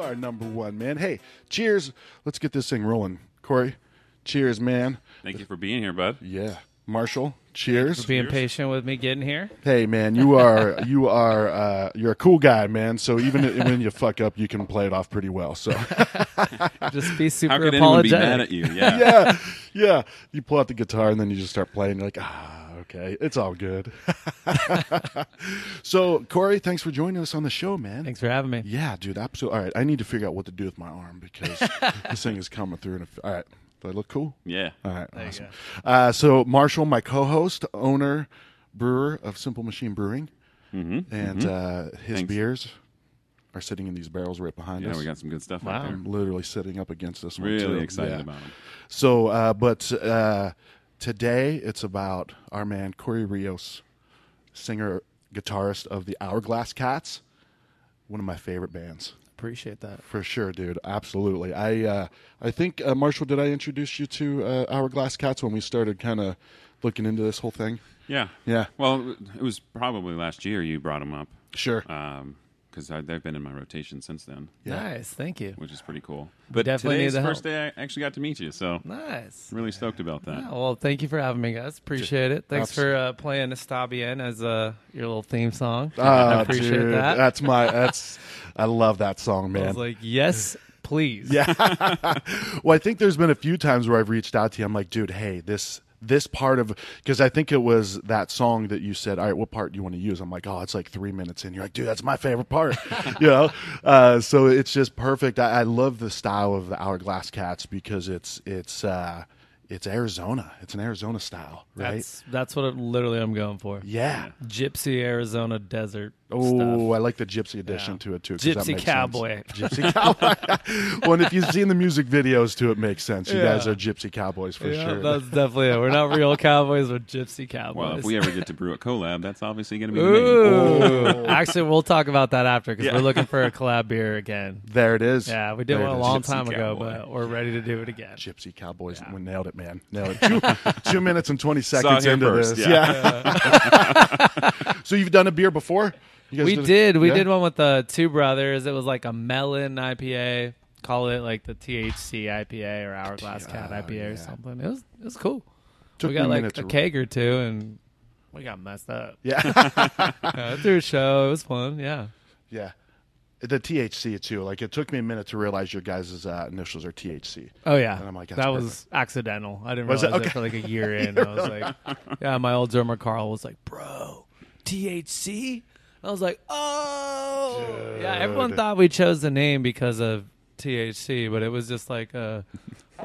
are number one, man. Hey, cheers. Let's get this thing rolling. Corey, cheers, man. Thank you for being here, bud. Yeah. Marshall, cheers. For being patient with me getting here. Hey, man, you are you are uh, you're a cool guy, man. So even when you fuck up, you can play it off pretty well. So Just be super How could anyone be mad at you? Yeah. yeah, yeah. You pull out the guitar and then you just start playing. You're like, ah, okay, it's all good. so Corey, thanks for joining us on the show, man. Thanks for having me. Yeah, dude, absolutely. All right, I need to figure out what to do with my arm because this thing is coming through. In a f- all right, do I look cool? Yeah. All right, you awesome. Uh, so Marshall, my co-host, owner, brewer of Simple Machine Brewing, Mm-hmm. and uh, his Thanks. beers are sitting in these barrels right behind Yeah, us. Yeah, we got some good stuff Wow. out there. I'm literally sitting up against this one. Really too. excited Yeah. about them. So, uh, but uh, today it's about our man Corey Rios, singer guitarist of the Hourglass Cats, one of my favorite bands. Appreciate that. For sure, dude. Absolutely. I uh, I think uh, Marshall, did I introduce you to uh, Hourglass Cats when we started kind of looking into this whole thing? Yeah. Yeah. Well, it was probably last year you brought them up Sure. Because they've been in my rotation since then, Yeah. Nice. Thank you. which is pretty cool. But definitely today's need the the first day I actually got to meet you, so Nice. really stoked about that. Yeah, well, thank you for having me, guys. Appreciate it. Thanks for uh, playing Está Bien as uh, your little theme song. I Ah, appreciate dude, that. That's my. That's. I love that song, man. I man. was like, yes, please. Yeah. well, I think there's been a few times where I've reached out to you. I'm like, dude, hey, this this part of because I think it was that song that you said, all right, what part do you want to use? I'm like, oh, it's like three minutes in. You're like, dude, that's my favorite part. you know, uh, so it's just perfect. I, I love the style of the Hourglass Cats because it's it's uh, it's Arizona. It's an Arizona style, right? That's that's what it, literally I'm going for. yeah. Gypsy Arizona desert Oh. I like the gypsy edition Yeah. to it too. 'cause that Gypsy makes cowboy. Sense. Gypsy cowboy. well, and if you've seen the music videos to it, makes sense. You Yeah. guys are gypsy cowboys for Yeah, sure. that's definitely it. We're not real cowboys, we're gypsy cowboys. Well, if we ever get to brew a collab, that's obviously going to be the. Ooh. Actually, we'll talk about that after because Yeah. we're looking for a collab beer again. there it is. Yeah, we did There one it a long Gypsy time ago, but we're ready to do it again. Gypsy cowboys. Yeah. We nailed it, man. Nailed it. Two, two minutes and twenty seconds into first, this. yeah. so you've done a beer before? We did. We yeah? did one with the two brothers. It was like a melon IPA. Call it like the THC IPA or Hourglass Cat IPA yeah. or something. It was it was cool. Took we got like a keg or two, and we got messed up. Yeah. Through a show, it was fun. Yeah. yeah. The THC too. Like it took me a minute to realize your guys' uh, initials are THC. Oh yeah, And I'm like, that's that was accidental. I didn't Was realize it? it, Okay. for like a year in. I was like, yeah, my old drummer Carl was like, bro, THC. I was like, oh, yeah. Everyone thought we chose the name because of THC, but it was just like a,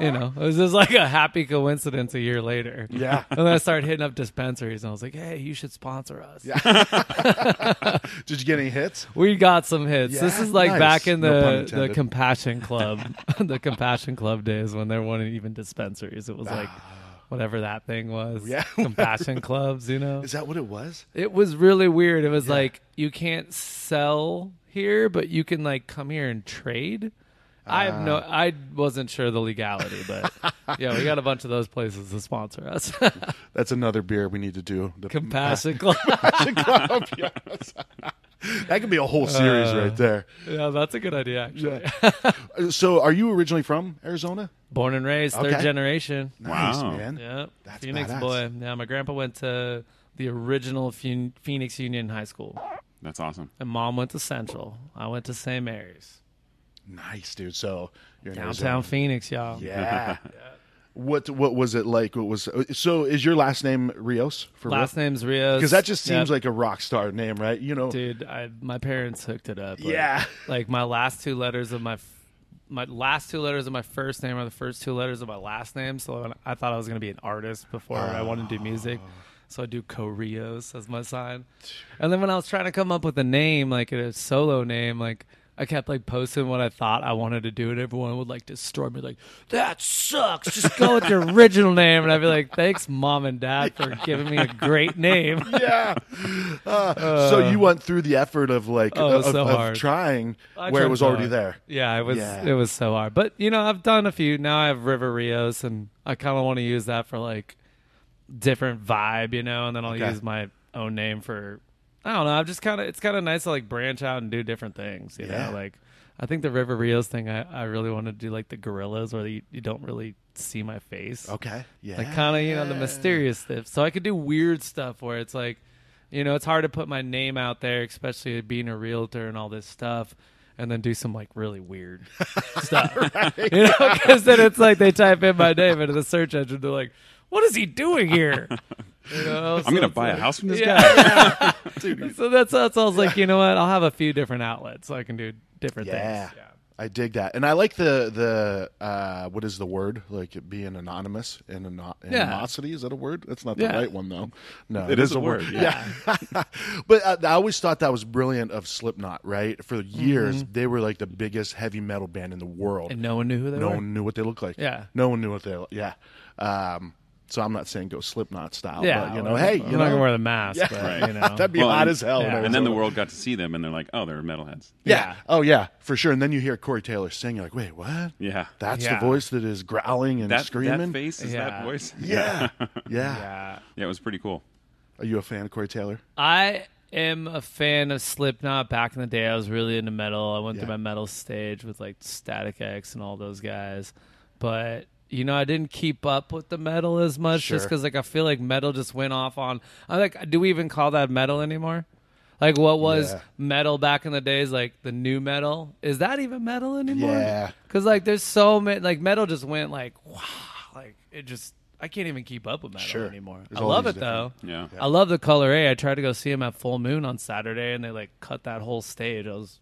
you know, it was just like a happy coincidence a year later. Yeah. And then I started hitting up dispensaries, and I was like, "Hey, you should sponsor us." Yeah. Did you get any hits? We got some hits. this is like Nice. back in No the the. Compassion Club, the Compassion Club days when there weren't even dispensaries. It was ah. like whatever that thing was. Yeah. Compassion clubs. You know, Is that what it was? it was really weird. It was like you can't sell here, but you can like come here and trade. I have no. I wasn't sure the legality, but yeah, we got a bunch of those places to sponsor us. That's another beer we need to do. The Compassion Club. Compassion Club. yes. that could be a whole series Uh, right there. yeah, that's a good idea. Actually, Uh, So, are you originally from Arizona? born and raised, third Okay. generation. Nice, Wow. man. Yeah, That's Phoenix badass. boy. Yeah, my grandpa went to the original Phoenix Union High School, That's awesome. and mom went to Central. I went to St. Mary's, Nice, dude. So, you're in downtown Arizona. Phoenix, y'all. Yeah. What What was it like? What was uh, so? Is your last name Rios for Last name's Rios. Because that just seems Yep. like a rock star name, right? You know. dude. I, my parents hooked it up. like- Yeah. like my last two letters of my. My last two letters of my first name are the first two letters of my last name, so I thought I was going to be an artist before I wanted to do music. Ah. So I do Correos as my sign. And then when I was trying to come up with a name, like a solo name, like I kept like posting what I thought I wanted to do, and everyone would like destroy me, like that sucks. Just go with your original name, and I'd be like, thanks, mom and dad, for giving me a great name. yeah. Uh, so you went through the effort of like Oh, of, so of hard. trying I where it was so already hard. there. Yeah, it was Yeah. it was so hard. But you know, I've done a few. Now I have River Rios, and I kind of want to use that for like different vibe, you know. And then I'll Okay. use my own name for I don't know. I'm just kind of. It's kind of nice to like branch out and do different things. You Yeah. know, like I think the River Rios thing. I, I really want to do like the Gorillaz where you, you don't really see my face. Okay. Yeah. Like kind of you know the mysterious stuff. So I could do weird stuff where it's like, you know, it's hard to put my name out there, especially being a realtor and all this stuff. And then do some like really weird stuff, you know, because then it's like they type in my name into the search engine. They're like, "What is he doing here?" You know, I'm so gonna it's buy a house from this yeah, guy. yeah. so that's that's I was like, you know what? I'll have a few different outlets so I can do different Yeah. things. I dig that, and I like the the uh, what is the word like it being anonymous and ano- Yeah. animosity is that a word? That's not the Yeah. right one though. No, It is a word, yeah. but uh, I always thought that was brilliant of Slipknot. Right for years, Mm-hmm. they were like the biggest heavy metal band in the world. And no one knew who they no were. No one knew what they looked like. Yeah. no one knew what they. Yeah. Um, so I'm not saying go Slipknot style. yeah, but, you know, well, hey, you're you not gonna wear the mask, Yeah. but Right. you know, that'd be Well, hot and- as hell. yeah. and then the world got to see them, and they're like, "Oh, they're metalheads." Yeah. Oh yeah, for sure. And then you hear Corey Taylor sing. You're like, wait, what? Yeah, That's Yeah. the voice that is growling and that screaming. that face is Yeah. that voice. Yeah. yeah. yeah. yeah, it was pretty cool. Are you a fan of Corey Taylor? I am a fan of Slipknot. Back in the day, I was really into metal. I went Yeah. through my metal stage with like Static X and all those guys, but you know, I didn't keep up with the metal as much just because like I feel like metal just went off on. I'm like, do we even call that metal anymore? Like what was Yeah. metal back in the days, like the new metal? Is that even metal anymore? Yeah. Because like there's so many, like metal just went like wow, like it just I can't even keep up with metal Sure. anymore. There's I love it though. Yeah. I love the color A. I tried to go see him at Full Moon on Saturday, and they like cut that whole stage. I was,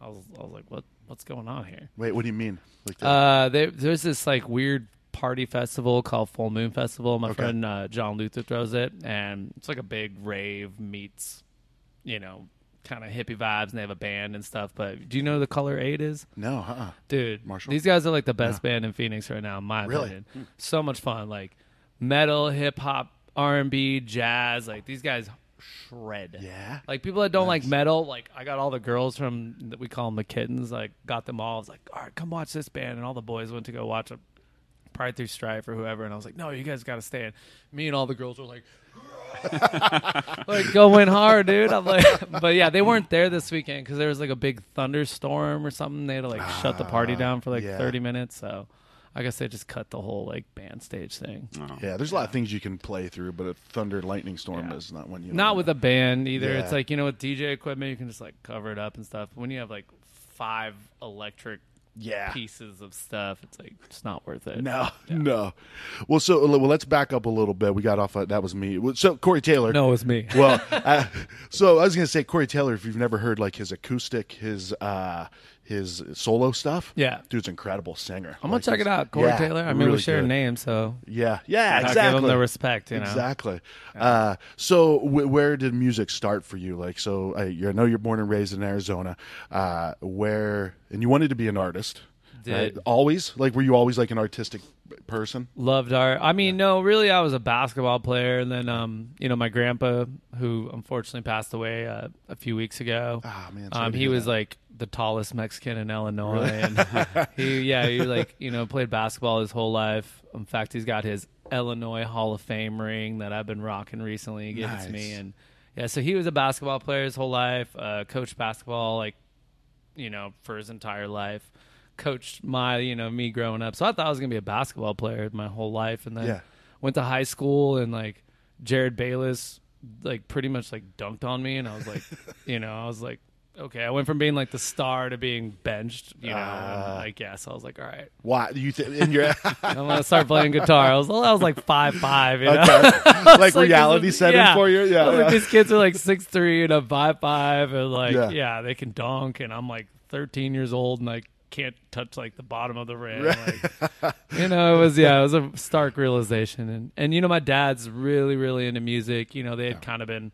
I was, I was like, what, what's going on here? Wait, what do you mean? Like Uh, there, there's this like weird party festival called Full Moon Festival. My Okay. friend uh, John Luther throws it, and it's like a big rave meets, you know, kind of hippie vibes, and they have a band and stuff. But do you know who the Color Eight is? no, uh-uh. dude. Marshall? These guys are like the best band in Phoenix right now, in my Really? opinion. So much fun, like metal, hip hop, R and B, jazz. Like these guys shred. Yeah. Like people that don't like metal, like I got all the girls from that we call them the kittens. Like got them all. I was like, all right, come watch this band, and all the boys went to go watch a Pride Through Strife or whoever, and I was like, no, you guys got to stay. And me and all the girls were like. like going hard, dude. I'm like, but yeah, they weren't there this weekend because there was like a big thunderstorm or something. They had to like shut the party ah, down for like yeah. 30 minutes. So I guess they just cut the whole like band stage thing. Oh. Yeah, there's a lot of things you can play through, but a thunder lightning storm Yeah. is not one you. Not with a band either. Yeah. It's like you know with DJ equipment you can just like cover it up and stuff. But When you have like five electric yeah. pieces of stuff, it's like it's not worth it. No, no. Well, so well, let's back up a little bit. We got off. Uh, that was me. So Corey Taylor. no, it was me. well, uh, so I was gonna say Corey Taylor. If you've never heard like his acoustic, his uh, his solo stuff, Yeah. dude's an incredible singer. I'm gonna Like, check it out, Corey yeah, Taylor. I mean, really we share good. names, so Yeah, yeah, I'll exactly. give him the respect. You know, Exactly. Uh, so, w- where did music start for you? Like, so I, I know you're born and raised in Arizona. Uh, where and you wanted to be an artist, right? Did. Always, like, were you always like an artistic person? Loved art. I mean, no, really, I was a basketball player, and then, um, you know, my grandpa, who unfortunately passed away uh, a few weeks ago. oh, man, um, he was that. like the tallest Mexican in Illinois, and he, yeah, he like you know played basketball his whole life. In fact, he's got his Illinois Hall of Fame ring that I've been rocking recently. He gave it to me, and yeah, so he was a basketball player his whole life. Uh, coached basketball like you know for his entire life. Coached my you know me growing up, so I thought I was gonna be a basketball player my whole life, and then Yeah. went to high school and like Jerryd Bayless like pretty much like dunked on me and I was like you know I was like okay I went from being like the star to being benched you know like yeah so I was like all right Why do you think? In your I'm gonna start playing guitar I was I was like five five you know okay, like like, reality is- setting yeah. for you? I Yeah, like, these kids are like six three and I'm five five and like Yeah. yeah. they can dunk and I'm like 13 years old and I can't touch like the bottom of the rim. Like, you know, it was yeah, it was a stark realization and and you know my dad's really really into music. You know, they had kind of been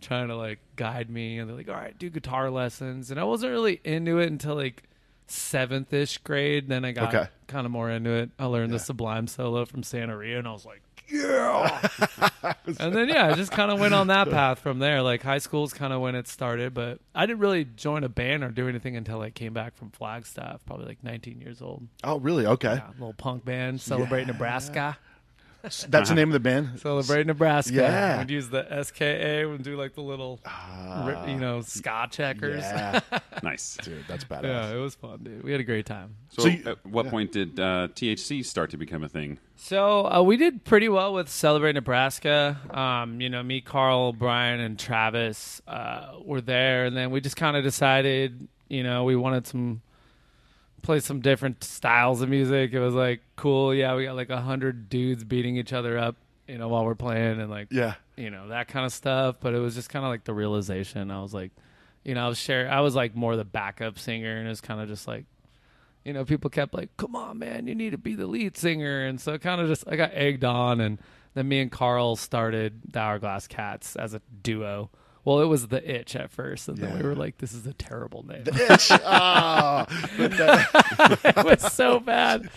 trying to like guide me and they're like, "All right, do guitar lessons." And I wasn't really into it until like seventh ish grade. Then I got Okay. kind of more into it. I learned the Sublime solo from Santeria, and I was like, yeah. and then yeah, I just kind of went on that path from there. Like high school's kind of when it started, but I didn't really join a band or do anything until I came back from Flagstaff, probably like 19 years old. Oh, really? Okay. Yeah, little punk band, celebrate Yeah. Nebraska. S- That's the name of the band. Celebrate Nebraska. Yeah. We'd use the SKA. We'd do like the little, ri- you know, ska checkers. Yeah, Nice. dude, that's badass. Yeah, it was fun, dude. We had a great time. So, So you- at what point did uh, THC start to become a thing? So uh, we did pretty well with Celebrate Nebraska. Um, you know, me, Carl, Brian, and Travis uh, were there, and then we just kind of decided, you know, we wanted some play some different styles of music. It was like cool, yeah. We got like a hundred dudes beating each other up, you know, while we're playing, and like Yeah, you know that kind of stuff. But it was just kind of like the realization. I was like, you know, I was share. I was like more the backup singer, and it was kind of just like, you know, people kept like, "Come on, man, you need to be the lead singer," and so kind of just I got egged on, and then me and Carl started the Hourglass Cats as a duo. Well, it was the Itch at first, and then we were like, "This is a terrible name." The itch. oh, it was so bad.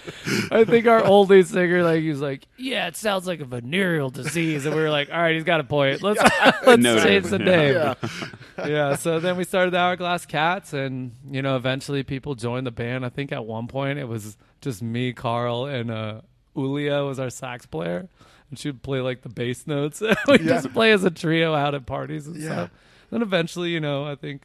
I think our old lead singer, like, he was like, "Yeah, it sounds like a venereal disease," and we were like, "All right, he's got a point. Let's let's Noted. change the name." yeah. yeah, so then we started the Hourglass Cats, and you know, eventually people joined the band. I think at one point it was just me, Carl, and uh, Ulia was our sax player, and she would play like the bass notes. we Yeah. just play as a trio out at parties and Yeah. stuff. Then eventually, you know, I think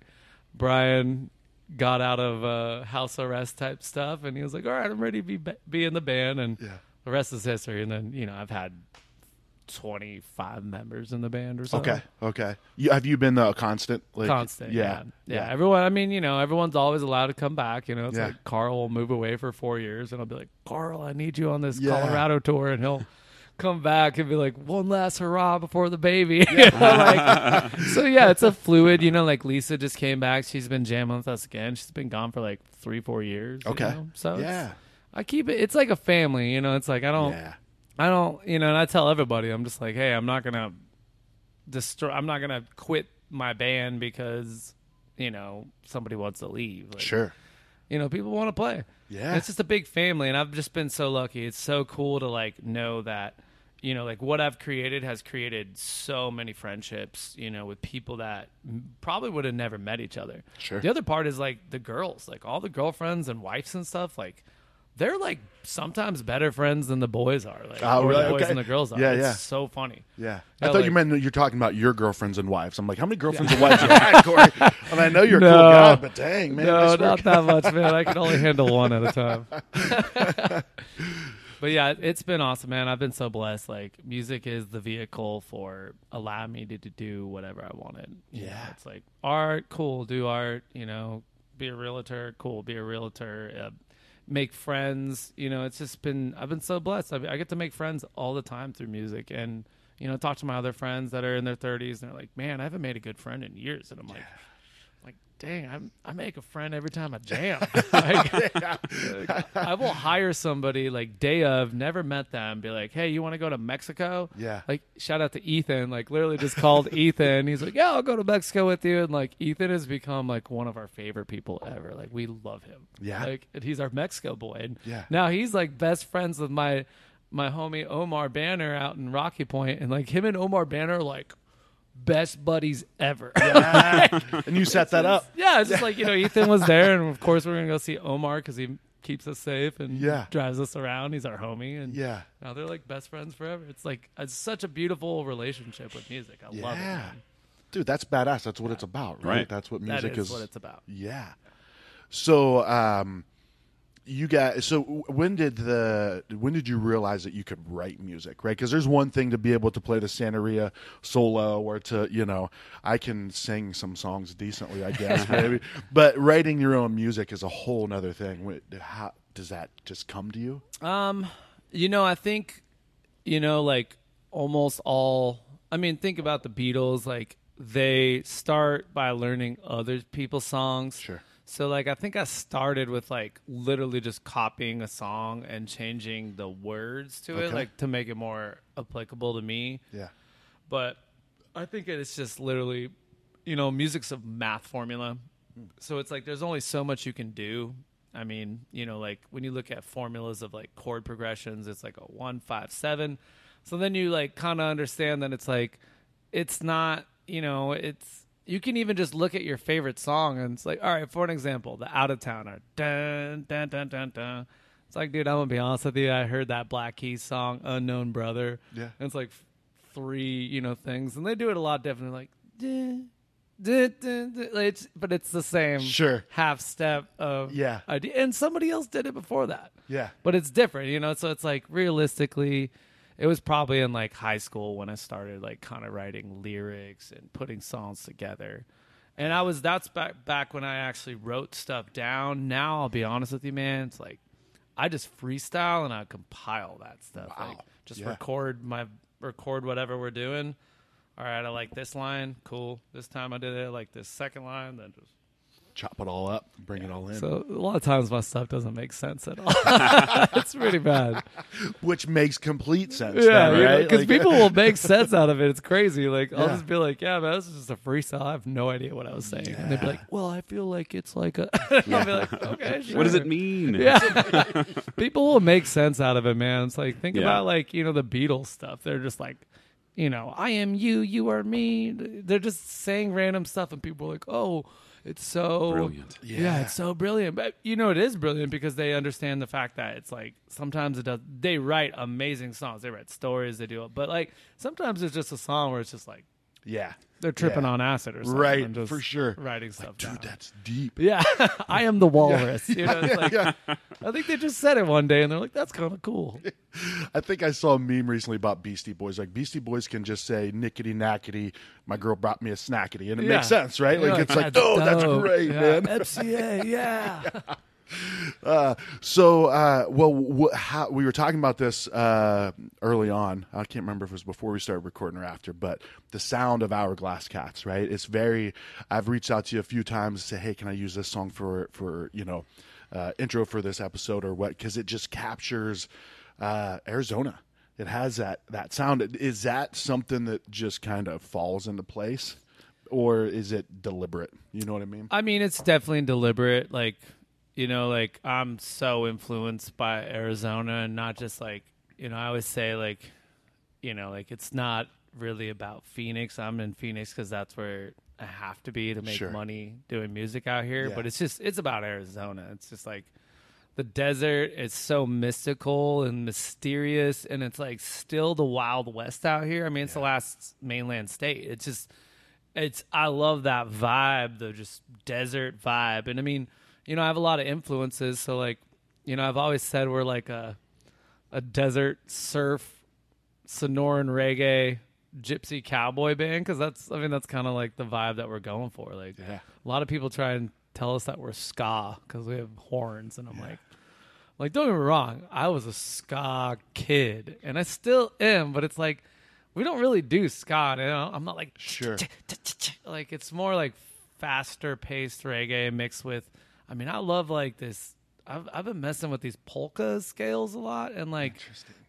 Brian got out of uh, house arrest type stuff, and he was like, "All right, I'm ready to be be in the band," and Yeah. the rest is history. And then you know, I've had. 25 members in the band or something. Okay, okay. You, have you been a constant? Like, constant. Yeah, Yeah. yeah, Everyone. I mean, you know, everyone's always allowed to come back. You know, it's Yeah. like Carl will move away for four years, and I'll be like, Carl, I need you on this Yeah. Colorado tour, and he'll come back and be like, one last hurrah before the baby. You know, like- so yeah, it's a fluid. You know, like Lisa just came back. She's been jamming with us again. She's been gone for like three, four years. you Okay. know? So Yeah. I keep it. It's like a family. You know, it's like I don't. Yeah. I don't, you know, and I tell everybody, I'm just like, hey, I'm not gonna destroy. I'm not gonna quit my band because you know somebody wants to leave. Like, Sure. you know, people want to play. Yeah. it's just a big family, and I've just been so lucky. It's so cool to like know that. You know, like what I've created has created so many friendships, you know, with people that probably would have never met each other. Sure. The other part is like the girls, like all the girlfriends and wives and stuff, like they're like sometimes better friends than the boys are. Like Oh, really? the boys Okay. and the girls are. Yeah, it's yeah. so funny. Yeah. Yeah, I thought like- you meant you're talking about your girlfriends and wives. I'm like, how many girlfriends and wives you had, Corey? And I know you're a cool guy, but dang, man. no, not that much, man. I can only handle one at a time. but yeah, it's been awesome, man. I've been so blessed. Like music is the vehicle for allowing me to, to do whatever I wanted. You know, Yeah. it's like art, cool, do art. You know, be a realtor, cool, be a realtor. Uh, make friends. You know, it's just been. I've been so blessed. I, I get to make friends all the time through music and. You know, talk to my other friends that are in their 30s, and they're like, "Man, I haven't made a good friend in years." And I'm like, like, dang, I'm, I make a friend every time I jam. like, I will hire somebody like day of, never met them, be like, hey, you want to go to Mexico? Yeah. Like, shout out to Ethan. Like, literally just called Ethan. He's like, yeah, I'll go to Mexico with you. And like, Ethan has become like one of our favorite people ever. Like, we love him. Yeah. Like, and he's our Mexico boy. And Yeah. now he's like best friends with my my homie Omar Banner out in Rocky Point, and like him and Omar Banner like best buddies ever. Yeah. and you set that up. Yeah, it's just like you know, Ethan was there, and of course we're gonna go see Omar because he keeps us safe and Yeah. drives us around. He's our homie, and Yeah. now they're like best friends forever. It's like it's such a beautiful relationship with music. I love it. Man. Dude, that's badass. That's what it's about, right? Right. That's what That music is what it's about. Yeah. So, um, you guys. So, when did the when did you realize that you could write music, right? Because there's one thing to be able to play the Santeria solo, or to you know, I can sing some songs decently, I guess, maybe. But writing your own music is a whole nother thing. How does that just come to you? Um, you know, I think, you know, like almost all. I mean, think about the Beatles. Like they start by learning other people's songs. Sure. So like I think I started with like literally just copying a song and changing the words to it like to make it more applicable to me. Yeah. But I think it's just literally, you know, music's a math formula. Hmm. So it's like there's only so much you can do. I mean, you know, like when you look at formulas of like chord progressions, it's like a one, five, seven. So then you like kind of understand that it's like, it's not, you know, it's, you can even just look at your favorite song and it's like, all right, for an example, the Out of Towner, dun, dun, dun, dun, dun. It's like, dude, I'm gonna be honest with you. I heard that Black Keys song, "Unknown Brother." Yeah. and it's like three, you know, things, and they do it a lot different. Like, duh. it's but it's the same Sure. half step of Yeah. idea. And somebody else did it before that. Yeah. but it's different, you know. So it's like realistically, it was probably in like high school when I started like kind of writing lyrics and putting songs together. And I was that's back back when I actually wrote stuff down. Now I'll be honest with you, man. It's like I just freestyle and I compile that stuff. Wow. Like just Yeah. record my record whatever we're doing. All right, I like this line. Cool. This time I did it. I like this second line. Then just Chop it all up, bring it all in. so a lot of times my stuff doesn't make sense at all. it's pretty bad. Which makes complete sense. Yeah, then, right? because Like- people will make sense out of it. It's crazy. Like I'll Yeah. just be like, "Yeah, man, this is just a freestyle. I have no idea what I was saying." And they'd be like, "Well, I feel like it's like a." I'll be like, "Okay, sure." What does it mean? Yeah, people will make sense out of it, man. It's like think Yeah. about like you know the Beatles stuff. They're just like, you know, I am you, you are me. They're just saying random stuff, and people are like, "Oh, it's so Brilliant. yeah. Yeah. it's so brilliant. But you know, it is brilliant because they understand the fact that it's like sometimes it does. They write amazing songs. They write stories. They do it, but like sometimes it's just a song where it's just like yeah, they're tripping Yeah. on acid or something. right just for sure. Writing stuff Dude, down. that's deep. Yeah, I am the walrus. You know, like, Yeah. I think they just said it one day, and they're like, "That's kind of cool." I think I saw a meme recently about Beastie Boys. Like Beastie Boys can just say "nickety nackety." My girl brought me a snackety, and it Yeah. makes sense, right? Like it's like, "That's oh, that's great, Yeah. man. FCA, yeah. Uh, so, uh, well, wh- how, we were talking about this uh, early on. I can't remember if it was before we started recording or after, but the sound of Hourglass Cats, right? It's very. I've reached out to you a few times to say, "Hey, can I use this song for for you know uh, intro for this episode or what?" Because it just captures uh, Arizona. It has that that sound. Is that something that just kind of falls into place, or is it deliberate? You know what I mean? I mean, it's definitely deliberate. Like, you know, like I'm so influenced by Arizona, and not just like, you know, I always say like, you know, like it's not really about Phoenix. I'm in Phoenix because that's where I have to be to make Sure. money doing music out here. Yeah. But it's just it's about Arizona. It's just like the desert is so mystical and mysterious and it's like still the wild west out here i mean it's the last mainland state it's just it's i love that vibe the just desert vibe and i mean you know i have a lot of influences so like you know i've always said we're like a a desert surf sonoran reggae gypsy cowboy band because that's i mean that's kind of like the vibe that we're going for like Yeah. a lot of people try and tell us that we're ska because we have horns, and I'm like, like don't get me wrong, I was a ska kid, and I still am, but it's like we don't really do ska. You know? I'm not like Sure. like it's more like faster paced reggae mixed with. I mean, I love like this. I've I've been messing with these polka scales a lot, and like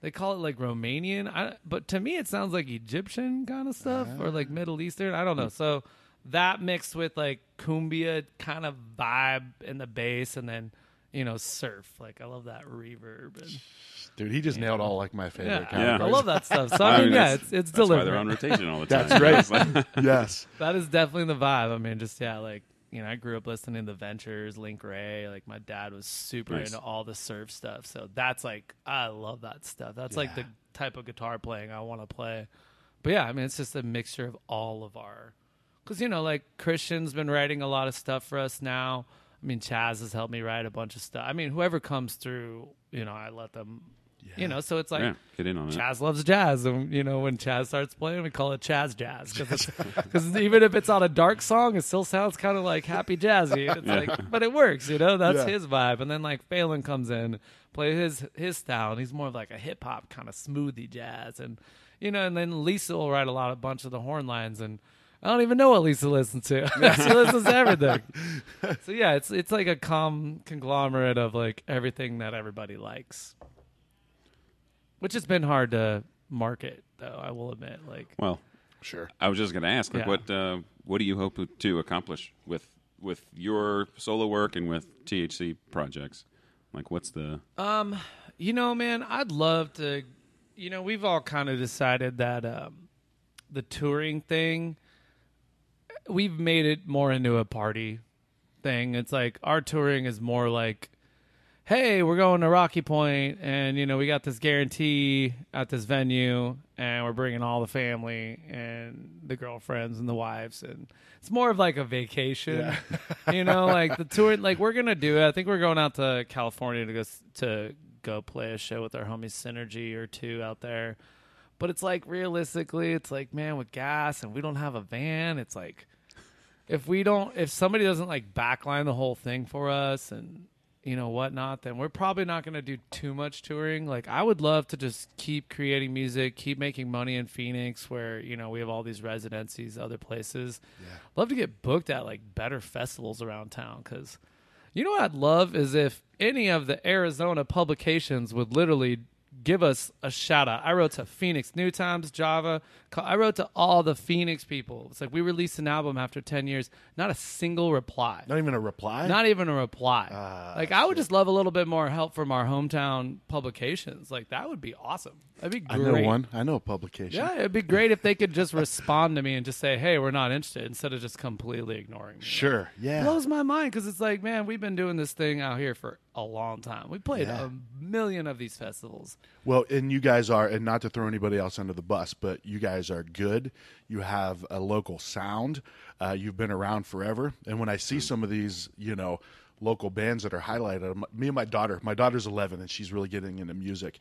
they call it like Romanian. I, but to me, it sounds like Egyptian kind of stuff or like ah. Middle Eastern. I don't know. So that mixed with like cumbia kind of vibe in the bass, and then you know surf. Like I love that reverb. And, Dude, he just nailed all like my favorite yeah, Yeah. I love that stuff. So I mean, yeah, it's it's That's why they're on rotation all the time. That's right. Yes. That is definitely the vibe. I mean, just yeah, like you know, I grew up listening to Ventures, Link Wray. Like my dad was super Nice. into all the surf stuff, so that's like I love that stuff. That's like the type of guitar playing I want to play. But yeah, I mean, it's just a mixture of all of our, because you know, like Christian's been writing a lot of stuff for us now. I mean, Chaz has helped me write a bunch of stuff. I mean, whoever comes through, you know, I let them, you know. So it's like yeah, get in on it. Chaz loves jazz, and you know when Chaz starts playing, we call it Chaz jazz because even if it's on a dark song, it still sounds kind of like happy jazzy. It's Yeah. like, but it works, you know. That's Yeah. his vibe. And then like Phelan comes in, play his his style, and he's more of like a hip hop kind of smoothie jazz, and you know. And then Lisa will write a lot, a bunch of the horn lines, and I don't even know what Lisa listens to. she listens to everything. so yeah, it's it's like a com conglomerate of like everything that everybody likes which has been hard to market though i will admit like Well, Sure. I was just going to ask, like, Yeah. what uh, what do you hope to accomplish with with your solo work and with THC projects? Like, what's the um you know man i'd love to you know we've all kind of decided that um the touring thing we've made it more into a party thing it's like our touring is more like hey, we're going to Rocky Point, and you know we got this guarantee at this venue, and we're bringing all the family and the girlfriends and the wives, and it's more of like a vacation, you know, like the tour. Like we're gonna do it. I think we're going out to California to go to go play a show with our homies Synergy or two out there. But it's like realistically, it's like man with gas, and we don't have a van. It's like if we don't if somebody doesn't like backline the whole thing for us and you know whatnot then we're probably not going to do too much touring like i would love to just keep creating music keep making money in phoenix where you know we have all these residencies other places love to get booked at like better festivals around town because you know what i'd love is if any of the arizona publications would literally give us a shout out. I wrote to Phoenix New Times, Java. I wrote to all the Phoenix people. It's like we released an album after 10 years, not a single reply. Not even a reply. Not even a reply. Ah, like I would just love a little bit more help from our hometown publications. Like that would be awesome. That'd be great. I great. know one. I know a publication. Yeah, it'd be great if they could just respond to me and just say, "Hey, we're not interested," instead of just completely ignoring me. Sure. Yeah. blows my mind because it's like, man, we've been doing this thing out here for a long time. We played Yeah. a million of these festivals. Well, and you guys are, and not to throw anybody else under the bus, but you guys are good. You have a local sound. Uh, you've been around forever. And when I see some of these, you know, local bands that are highlighted, me and my daughter, my daughter's 11 and she's really getting into music.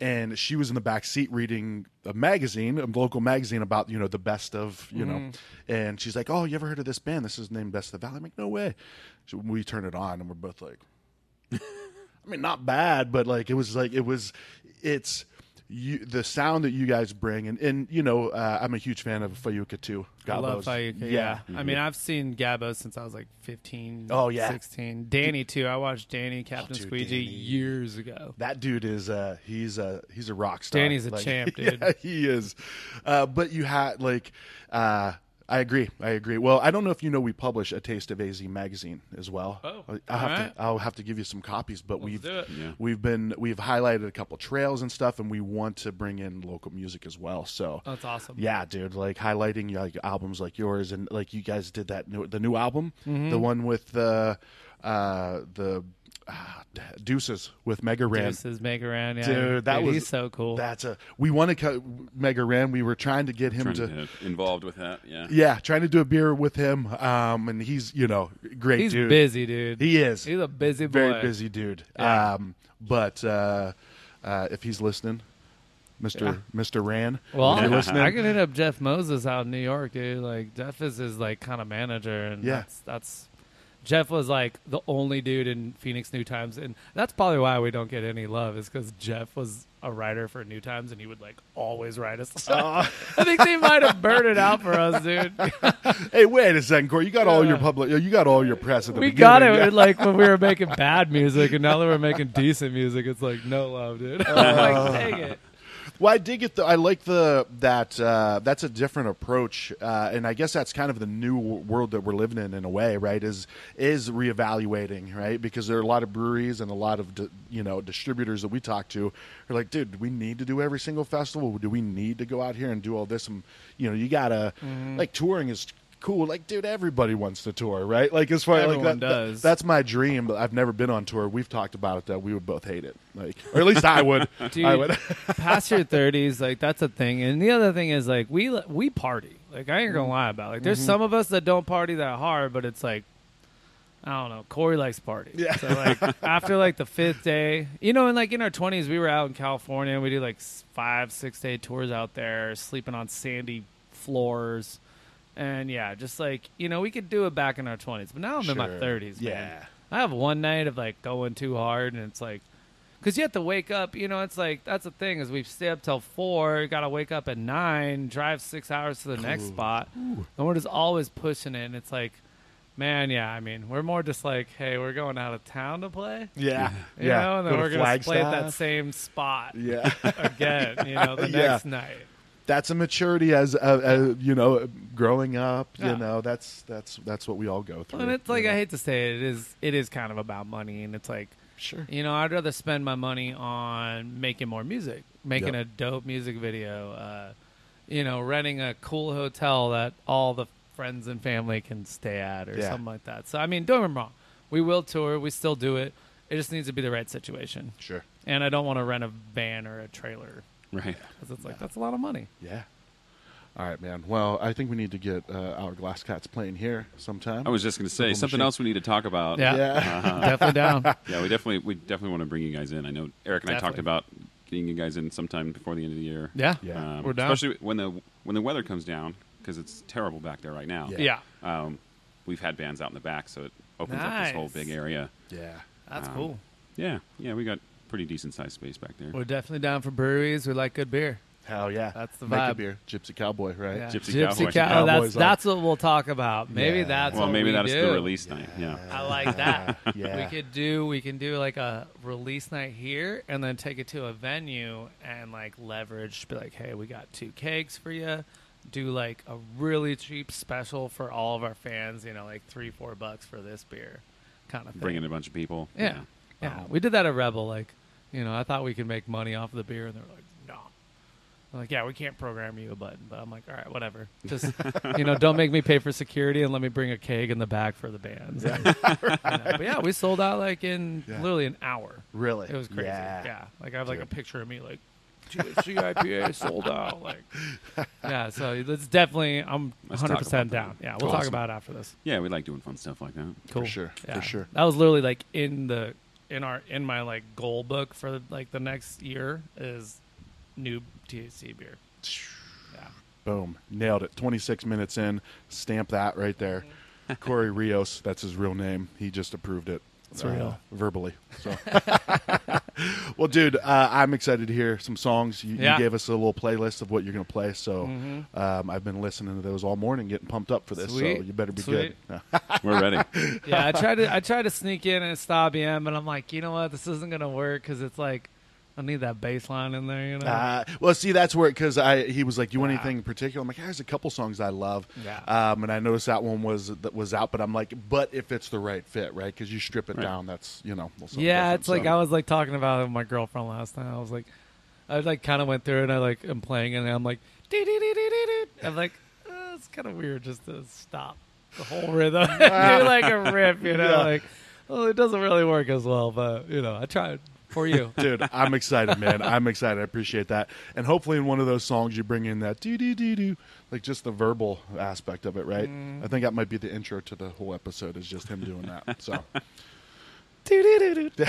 And she was in the back seat reading a magazine, a local magazine about, you know, the best of, you know, and she's like, Oh, you ever heard of this band? This is named Best of the Valley. I'm like, No way. So we turn it on and we're both like, I mean, not bad, but like it was like it was, it's you the sound that you guys bring, and and you know, uh, I'm a huge fan of Fayuca too. I love Gabos. Fayuca. Yeah. I mean, I've seen Gabbo since I was like 15. Oh, yeah. 16. Danny too. I watched Danny Captain dude, Squeegee Danny. years ago. that dude is uh he's a he's a rock star. Danny's a champ, dude. Yeah, he is. Uh, but you had like uh I agree. I agree. Well, I don't know if you know we publish a Taste of AZ magazine as well. Oh, I'll have alright. to I'll have to give you some copies, but we've. Yeah. we've been we've highlighted a couple trails and stuff and we want to bring in local music as well. So That's awesome. Yeah, dude, like highlighting like albums like yours and like you guys did that new, the new album, the one with the uh the uh, Deuces with Mega Ran. Deuces, Mega Ran. Yeah. Dude, that Dude, was he's so cool. That's a we want to cut Mega Ran. We were trying to get him to, to involved with that. Yeah. yeah, trying to do a beer with him. Um, and he's you know great he's dude. busy, dude. He is He's a busy boy. very busy dude. Yeah. Um, but uh, uh, if he's listening, Mister Yeah. Mister Ran, Well, you're listening, I can hit up Jeff Moses out in New York, dude. Like Jeff is his like kind of manager, and Yeah. that's that's Jeff was like the only dude in Phoenix New Times, and that's probably why we don't get any love is because Jeff was a writer for New Times, and he would like always write us. I think they might have burned it out for us, dude. Hey, wait a second, Corey. You got all your public. You got all your press at the we beginning. got it Yeah. like when we were making bad music, and now that we're making decent music, it's like no love, dude. I'm uh-huh. like, dang it. Well, I dig it. Though. I like the that uh, that's a different approach, uh, and I guess that's kind of the new world that we're living in in a way, right? Is is reevaluating, right? Because there are a lot of breweries and a lot of di- you know distributors that we talk to are like, dude, do we need to do every single festival? Do we need to go out here and do all this? And you know, you gotta Mm-hmm. like touring is cool. Like, dude, everybody wants to tour, right? Like, as far like Everyone that, that- does. that's my dream. But I've never been on tour. We've talked about it that we would both hate it, like, or at least I would. Dude, I would. past your thirties, like that's a thing. And the other thing is like we we party. Like I ain't Mm-hmm. gonna lie about. it. Like there's some of us that don't party that hard, but it's like I don't know. Corey likes party. Yeah. So like after like the fifth day, you know, and like in our twenties, we were out in California. And we did like five, six day tours out there, sleeping on sandy floors. And yeah, just like you know, we could do it back in our twenties, but now I'm in my Sure. thirties. Yeah. I have one night of like going too hard, and it's like, because you have to wake up. You know, it's like that's the thing is we stay up till four. You got to wake up at nine, drive six hours to the next spot, and we're just always pushing it. And it's like, man, yeah. I mean, we're more just like, hey, we're going out of town to play. Yeah, You yeah. know, and then Go to we're gonna play at that Flagstaff. same spot Yeah, again. You know, the Yeah. next night. That's a maturity as uh, uh, you know, growing up. Yeah. You know, that's that's that's what we all go through. And it's like you I hate to say it, it is it is kind of about money, and it's like sure. You know, I'd rather spend my money on making more music, making Yep. a dope music video, uh, you know, renting a cool hotel that all the friends and family can stay at or Yeah. something like that. So, I mean, don't get me wrong. We will tour. We still do it. It just needs to be the right situation, Sure. and I don't want to rent a van or a trailer Right. because it's like that's a lot of money. Yeah. All right, man. Well, I think we need to get uh, Hourglass Cats playing here sometime. I was just going to say Little something machine. else we need to talk about. Yeah, Yeah. definitely down. Yeah, we definitely we definitely want to bring you guys in. I know Eric and I talked about getting you guys in sometime before the end of the year. Yeah, Yeah. Um, We're down. Especially when the when the weather comes down because it's terrible back there right now. Yeah. yeah. Um, we've had bands out in the back, so it opens up this whole big area. yeah. That's Um, cool. Yeah, yeah, we got pretty decent sized space back there. We're definitely down for breweries. We like good beer. Hell yeah. That's the Make a vibe. beer. Gypsy Cowboy, right? Yeah. Gypsy Cowboy. Cow- oh, Cowboys that's on. that's what we'll talk about. Maybe Yeah. that's well, what maybe we that's do. the release night. Yeah. I like that. Yeah. We could do we can do like a release night here and then take it to a venue and like leverage be like, hey, we got two kegs for you. Do like a really cheap special for all of our fans, you know, like three, four bucks for this beer kind of thing. Bring in a bunch of people. Yeah. Yeah. We did that at Rebel, like, you know, I thought we could make money off of the beer and they're like, No. I'm like, yeah, we can't program you a button, but I'm like, all right, whatever. Just you know, don't make me pay for security and let me bring a keg in the back for the bands. You know, But yeah, we sold out like in Yeah. literally an hour. Really? It was crazy. Yeah. Yeah. Like I have like a Dude. picture of me like THC IPA sold out. Like Yeah, so it's definitely I'm Let's hundred percent about down. Yeah, we'll talk Awesome. about it after this. Yeah, we like doing fun stuff like that. Cool. sure, for sure. That was literally like in the in our in my like goal book for like the next year is new THC beer. Yeah. Boom. Nailed it. 26 minutes in. Stamp that right there. Mm-hmm. Corey Rios, that's his real name. He just approved it. It's real. Uh, verbally. So, well, dude, uh, I'm excited to hear some songs. You, Yeah. you gave us a little playlist of what you're going to play, so Mhm. um, I've been listening to those all morning, getting pumped up for this. Sweet. So you better be Sweet. good. We're ready. Yeah, I tried to I tried to sneak in and stop EM, but I'm like, you know what, this isn't gonna work because it's like I need that bass line in there, you know. Uh, well, see, that's where because I he was like, "You want Yeah. anything in particular?" I'm like, "There's a couple songs I love." Yeah. Um, and I noticed that one was that was out, but I'm like, "But if it's the right fit, right? Because you strip it Right. down, that's you know." yeah, it's like I was like talking about it with my girlfriend last night. I was like, I like kind of went through it and I like am playing and I'm like, dee dee dee. I'm like, uh, it's kind of weird just to stop the whole rhythm, do like a riff, you know, Yeah. like, well, it doesn't really work as well, but you know, I tried for you. Dude, I'm excited, man. I'm excited. I appreciate that. And hopefully, in one of those songs, you bring in that doo doo doo doo, like just the verbal aspect of it, right? Mm. I think that might be the intro to the whole episode. Is just him doing that. So, Doo-doo-doo-doo.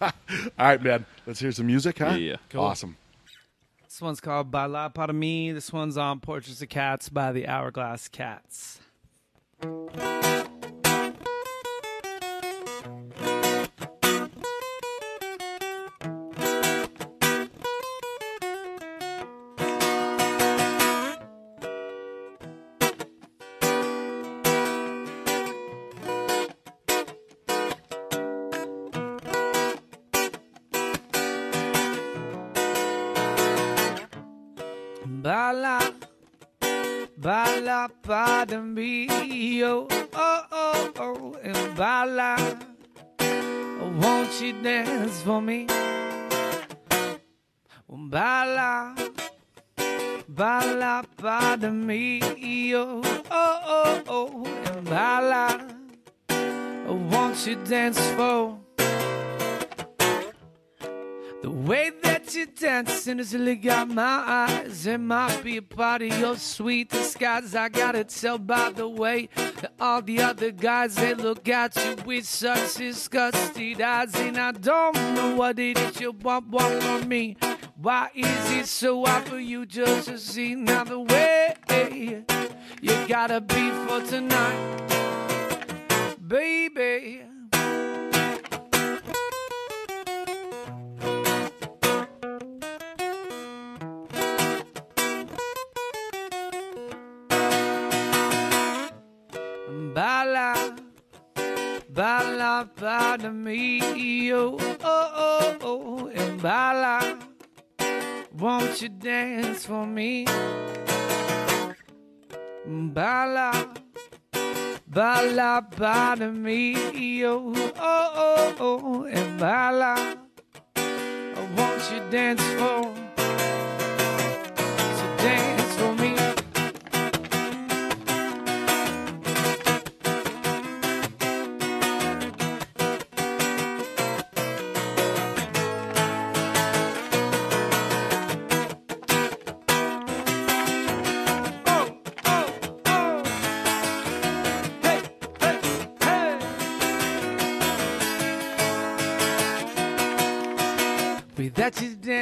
all right, man. Let's hear some music, huh? Yeah. Cool. Awesome. This one's called Baila Para Mi. This one's on Portraits of Cats by the Hourglass Cats. Pardon me, oh, oh, oh, oh, and bala, won't you dance for me? Bala, bala, me, oh, oh, oh, oh, and bala, won't you dance for? The way you're dancing has really got my eyes. It might be a part of your sweet disguise. I gotta tell by the way that all the other guys they look at you with such disgusted eyes. And I don't know what it is you want, want from me. Why is it so hard for you just to see now the way you gotta be for tonight, baby? Bala, para me, oh, oh, oh, oh, and bala, won't you dance for me? Bala, bala, para me, oh, oh, oh, oh, and bala, won't you dance for? So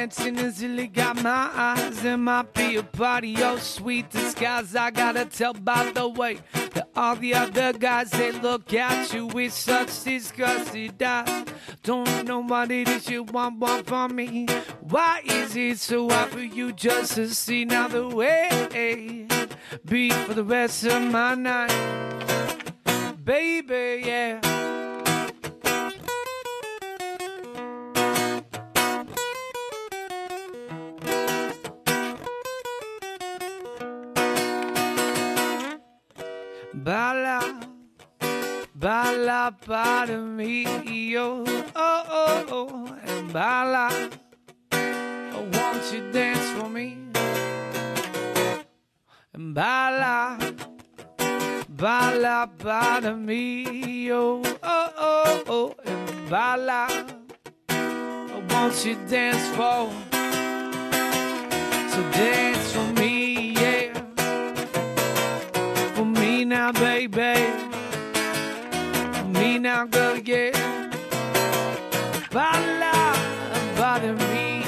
dancing has really got my eyes. Might be a party, oh sweet disguise. I gotta tell by the way that all the other guys they look at you with such disgusted eyes. Don't know what it is you want, want from me. Why is it so hard for you just to see now the way? Be for the rest of my night, baby, yeah. Para mí, yo, oh, oh, oh, and baila, oh, won't you dance for me? And baila, baila para mí, me, oh, oh, oh, and baila, oh, won't you dance for? So dance for me, yeah for me now, baby. Now, girl, yeah. Baila, bother me.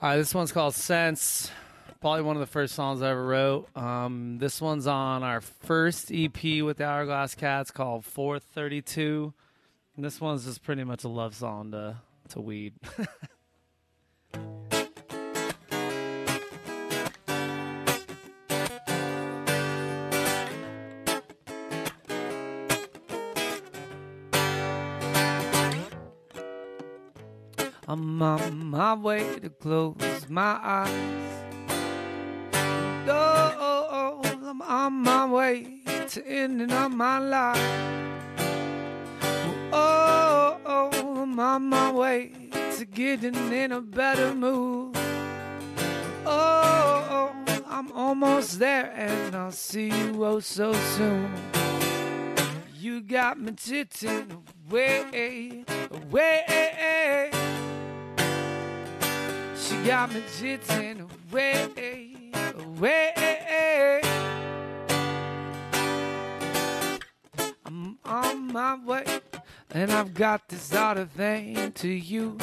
All right, this one's called Sense. Probably one of the first songs I ever wrote. Um, this one's on our first EP with the Hourglass Cats called 432. And this one's just pretty much a love song to, to weed. I'm on my way to close my eyes. Oh, I'm on my way to ending up my life. Oh, oh, I'm on my way to getting in a better mood. Oh, oh, I'm almost there and I'll see you oh so soon. You got me sitting away, away. She got me sitting away, away. I'm on my way, and I've got this other thing to you.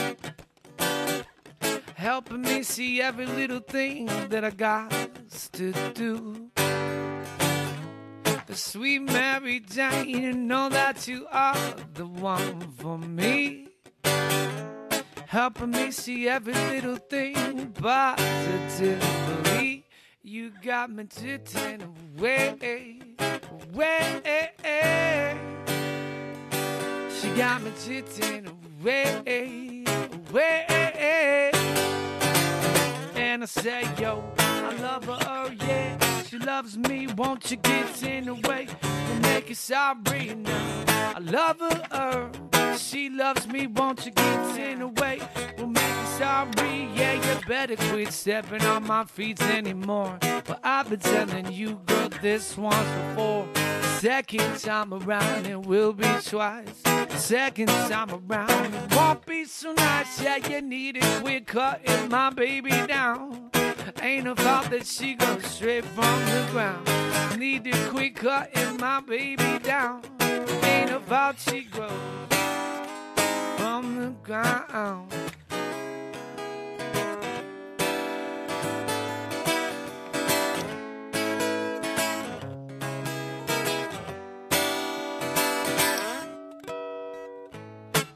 Helping me see every little thing that I got to do. The sweet Mary Jane, you know that you are the one for me helping me see every little thing positively. You got me sitting away, away. She got me sitting away, away. And I say, yo, I love her, oh yeah. She loves me, won't you get in the way? And make it sorry now. I love her, oh. She loves me, won't you get in the way? We'll make it sorry, yeah, you better quit stepping on my feet anymore. But I've been telling you, girl, this once before. Second time around, it will be twice. Second time around, it won't be so nice. Yeah, you need it, we're cutting my baby down. Ain't a fault that she goes straight from the ground. Need to quit cutting my baby down. Ain't a fault she grows from the ground.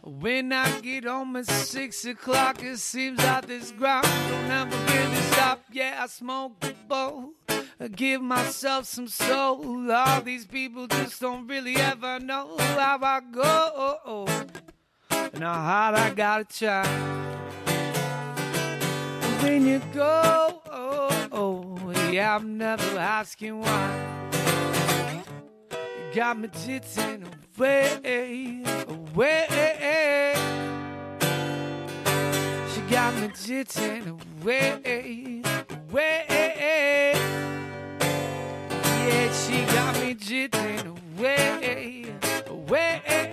When I get home at six o'clock, it seems like this ground don't ever really stop. Yeah, I smoke a bowl, I give myself some soul. All these people just don't really ever know how I go and how hard I gotta try. When you go, oh, oh, yeah, I'm never asking why. You got me sitting away, away. She got me sitting away, away. Yeah, she got me sitting away, away.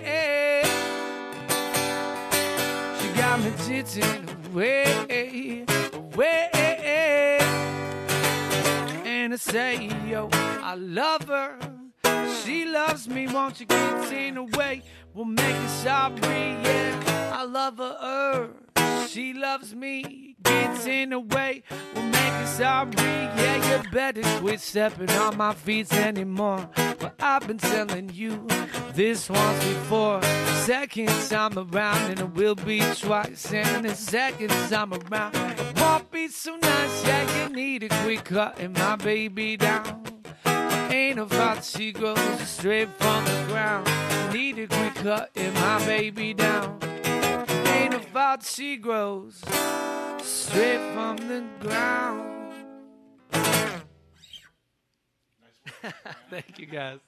Sitting away, away. And I say, yo, I love her. She loves me, won't you get in the way? We'll make it sorry, yeah. I love her, she loves me. Gets in the way, we'll make it sorry, yeah. You better quit stepping on my feet anymore. But I've been telling you this once before. Second time around, and it will be twice. And the second time around, it won't be so nice. Yeah, you need a quick cutting my baby down. Ain't about she grows straight from the ground. Need a quick cut in my baby down. Ain't about she grows straight from the ground. Thank you guys.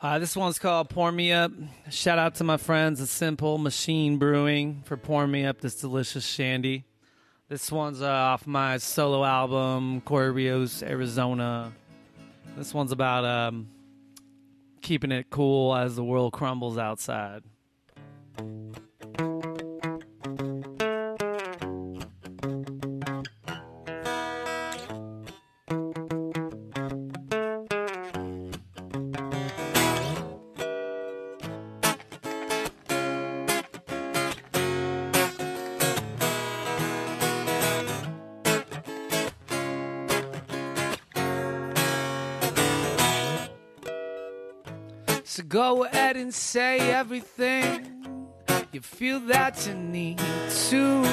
Uh, this one's called Pour Me Up. Shout out to my friends at Simple Machine Brewing for pouring me up this delicious shandy. This one's uh, off my solo album, Corey Rios, Arizona. This one's about um, keeping it cool as the world crumbles outside. So go ahead and say everything you feel that you need to.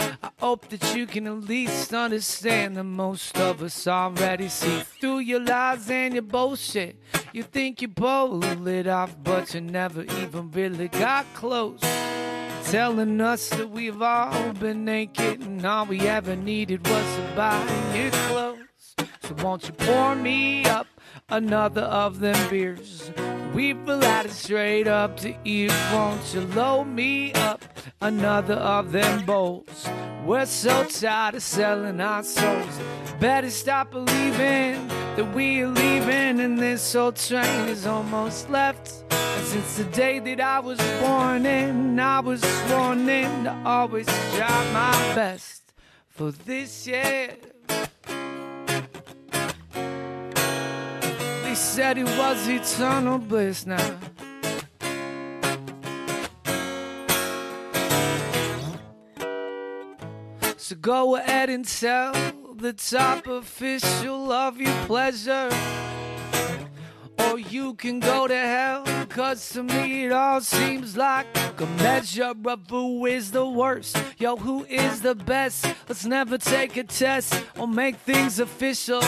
I hope that you can at least understand that most of us already see through your lies and your bullshit. You think you pull it off, but you never even really got close. Telling us that we've all been naked and all we ever needed was to buy new clothes. So won't you pour me up another of them beers? We've it straight up to you. Won't you load me up another of them bowls? We're so tired of selling our souls. Better stop believing that we're leaving, and this old train is almost left. And since the day that I was born in, I was sworn in to always try my best for this year. Said it was eternal bliss now. So go ahead and tell the top official of your pleasure. Or you can go to hell, cause to me it all seems like a measure of who is the worst. Yo, who is the best? Let's never take a test or make things official.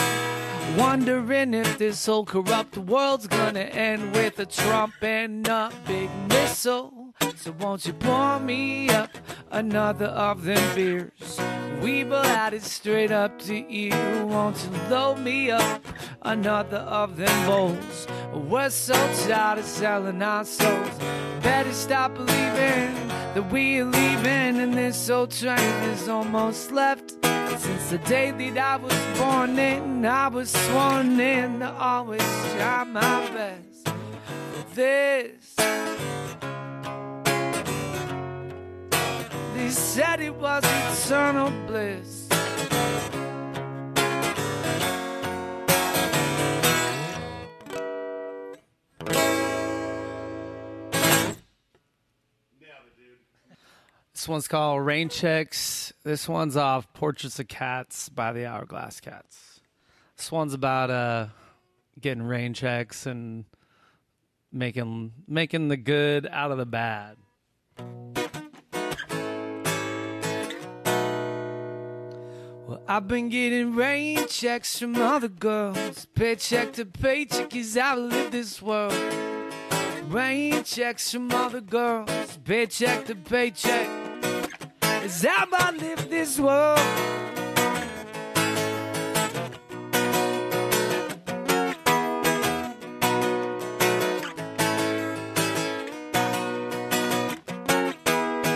Wondering if this whole corrupt world's gonna end with a Trump and a big missile. So won't you pour me up another of them beers? We will add it straight up to you. Won't you load me up another of them bowls? We're so tired of selling our souls. Better stop believing that we're leaving, and this old train is almost left. Since the day that I was born in, I was sworn in to always try my best for this. They said it was eternal bliss. This one's called Rain Checks. This one's off Portraits of Cats by the Hourglass Cats. This one's about uh getting rain checks and making making the good out of the bad. Well, I've been getting rain checks from other girls, paycheck to paycheck as I live this world. Rain checks from other girls, paycheck to paycheck. How I live this world.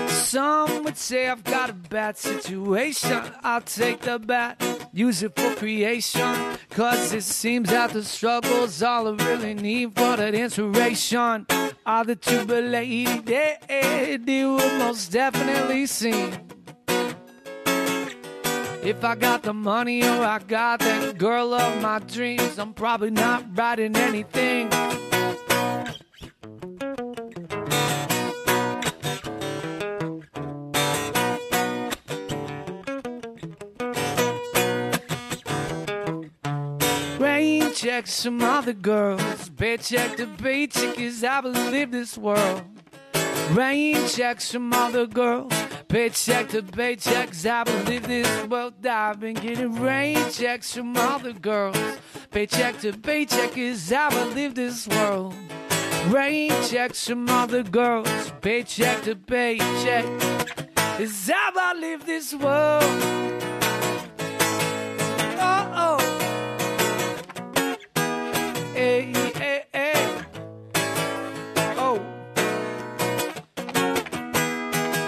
Some would say I've got a bad situation. I'll take the bat, use it for creation. Cause it seems that the struggle's all I really need for that inspiration. All the jubilated, it will most definitely seem. If I got the money or I got that girl of my dreams, I'm probably not writing anything. Rain checks some other girls, paycheck to paycheck is I believe this world. Rain checks some other girls, paycheck to paycheck is I believe this world. I've been getting rain checks from other girls, paycheck to paycheck is I believe this world. Rain checks from other girls, paycheck to paycheck is I believe this world. Oh.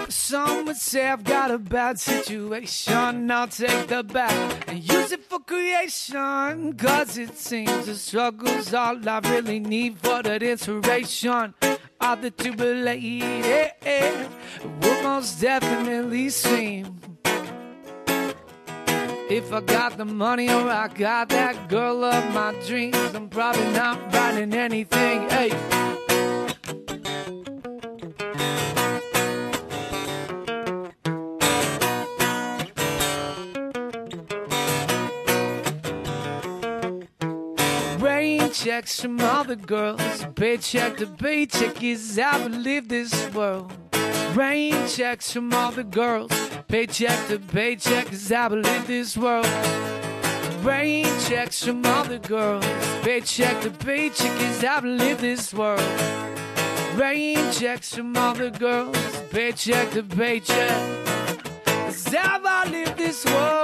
Some would say I've got a bad situation. I'll take the bad and use it for creation. Cause it seems the struggle's all I really need for that inspiration. All the to believe it will most definitely seem. If I got the money or I got that girl of my dreams, I'm probably not writing anything. Hey. Rain checks from other girls, paycheck to paycheck is how I live this world. Rain checks from other girls, Paycheck to paycheck, cause I believe this world. Rain checks from other girls. Paycheck to paycheck, cause I believe this world. Rain checks from other girls. Paycheck to paycheck, cause I believe this world.